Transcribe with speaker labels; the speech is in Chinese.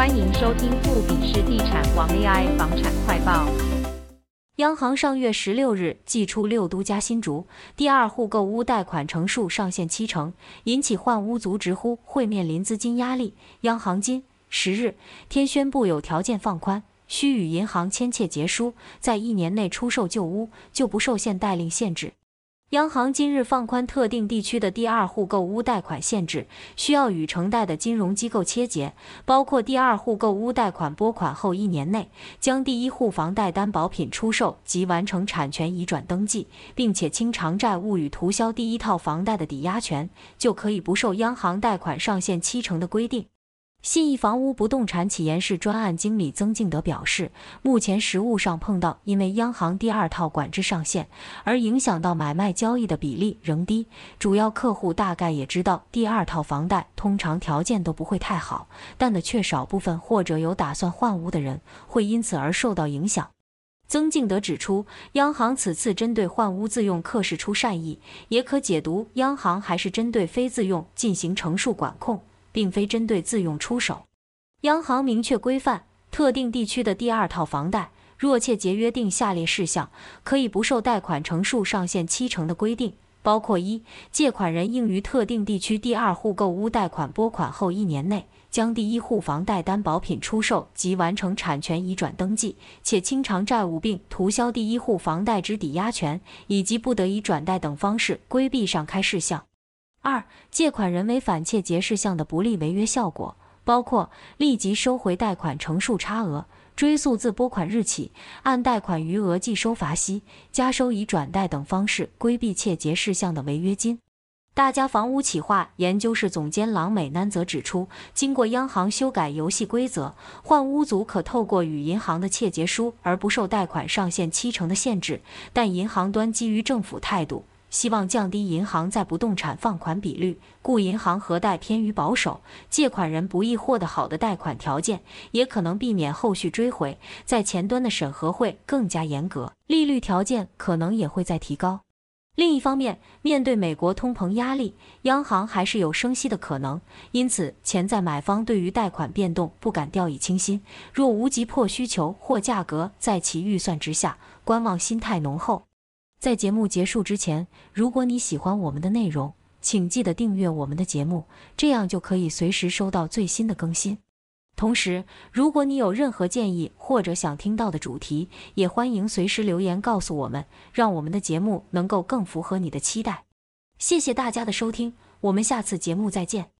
Speaker 1: 欢迎收听富比士地产王 AI 房产快报。
Speaker 2: 央行上月十六日祭出六都加新竹第二户购屋贷款成数上限七成，引起换屋族直呼会面临资金压力。央行今十日天宣布有条件放宽，需与银行签切结书，在一年内出售旧屋就不受限贷令限制。央行今日放宽特定地区的第二户购屋贷款限制，需要与承贷的金融机构切结，包括第二户购屋贷款拨款后一年内将第一户房贷担保品出售及完成产权移转登记，并且清偿债务与涂销第一套房贷的抵押权，就可以不受央行贷款上限七成的规定。信义房屋不动产企研室专案经理曾敬德表示，目前实务上碰到因为央行第二套管制上限而影响到买卖交易的比例仍低，主要客户大概也知道第二套房贷通常条件都不会太好，但的确少部分或者有打算换屋的人会因此而受到影响。曾敬德指出，央行此次针对换屋自用客释出善意，也可解读央行还是针对非自用进行成数管控。并非针对自用出手，央行明确规范特定地区的第二套房贷，若切结约定下列事项，可以不受贷款成数上限七成的规定，包括一，借款人应于特定地区第二户购屋贷款拨款后一年内，将第一户房贷担保品出售及完成产权移转登记，且清偿债务并涂销第一户房贷之抵押权，以及不得以转贷等方式规避上开事项。二、借款人违反窃结事项的不利违约效果，包括立即收回贷款成数差额、追诉自拨款日起、按贷款余额计收罚息、加收以转贷等方式规避窃结事项的违约金。大家房屋企划研究室总监郎美南则指出，经过央行修改游戏规则，换屋族可透过与银行的窃结书而不受贷款上限七成的限制，但银行端基于政府态度。希望降低银行在不动产放款比率，故银行核贷偏于保守，借款人不易获得好的贷款条件，也可能避免后续追回，在前端的审核会更加严格，利率条件可能也会再提高。另一方面，面对美国通膨压力，央行还是有升息的可能，因此潜在买方对于贷款变动不敢掉以轻心，若无急迫需求或价格在其预算之下，观望心态浓厚。在节目结束之前，如果你喜欢我们的内容，请记得订阅我们的节目，这样就可以随时收到最新的更新。同时，如果你有任何建议或者想听到的主题，也欢迎随时留言告诉我们，让我们的节目能够更符合你的期待。谢谢大家的收听，我们下次节目再见。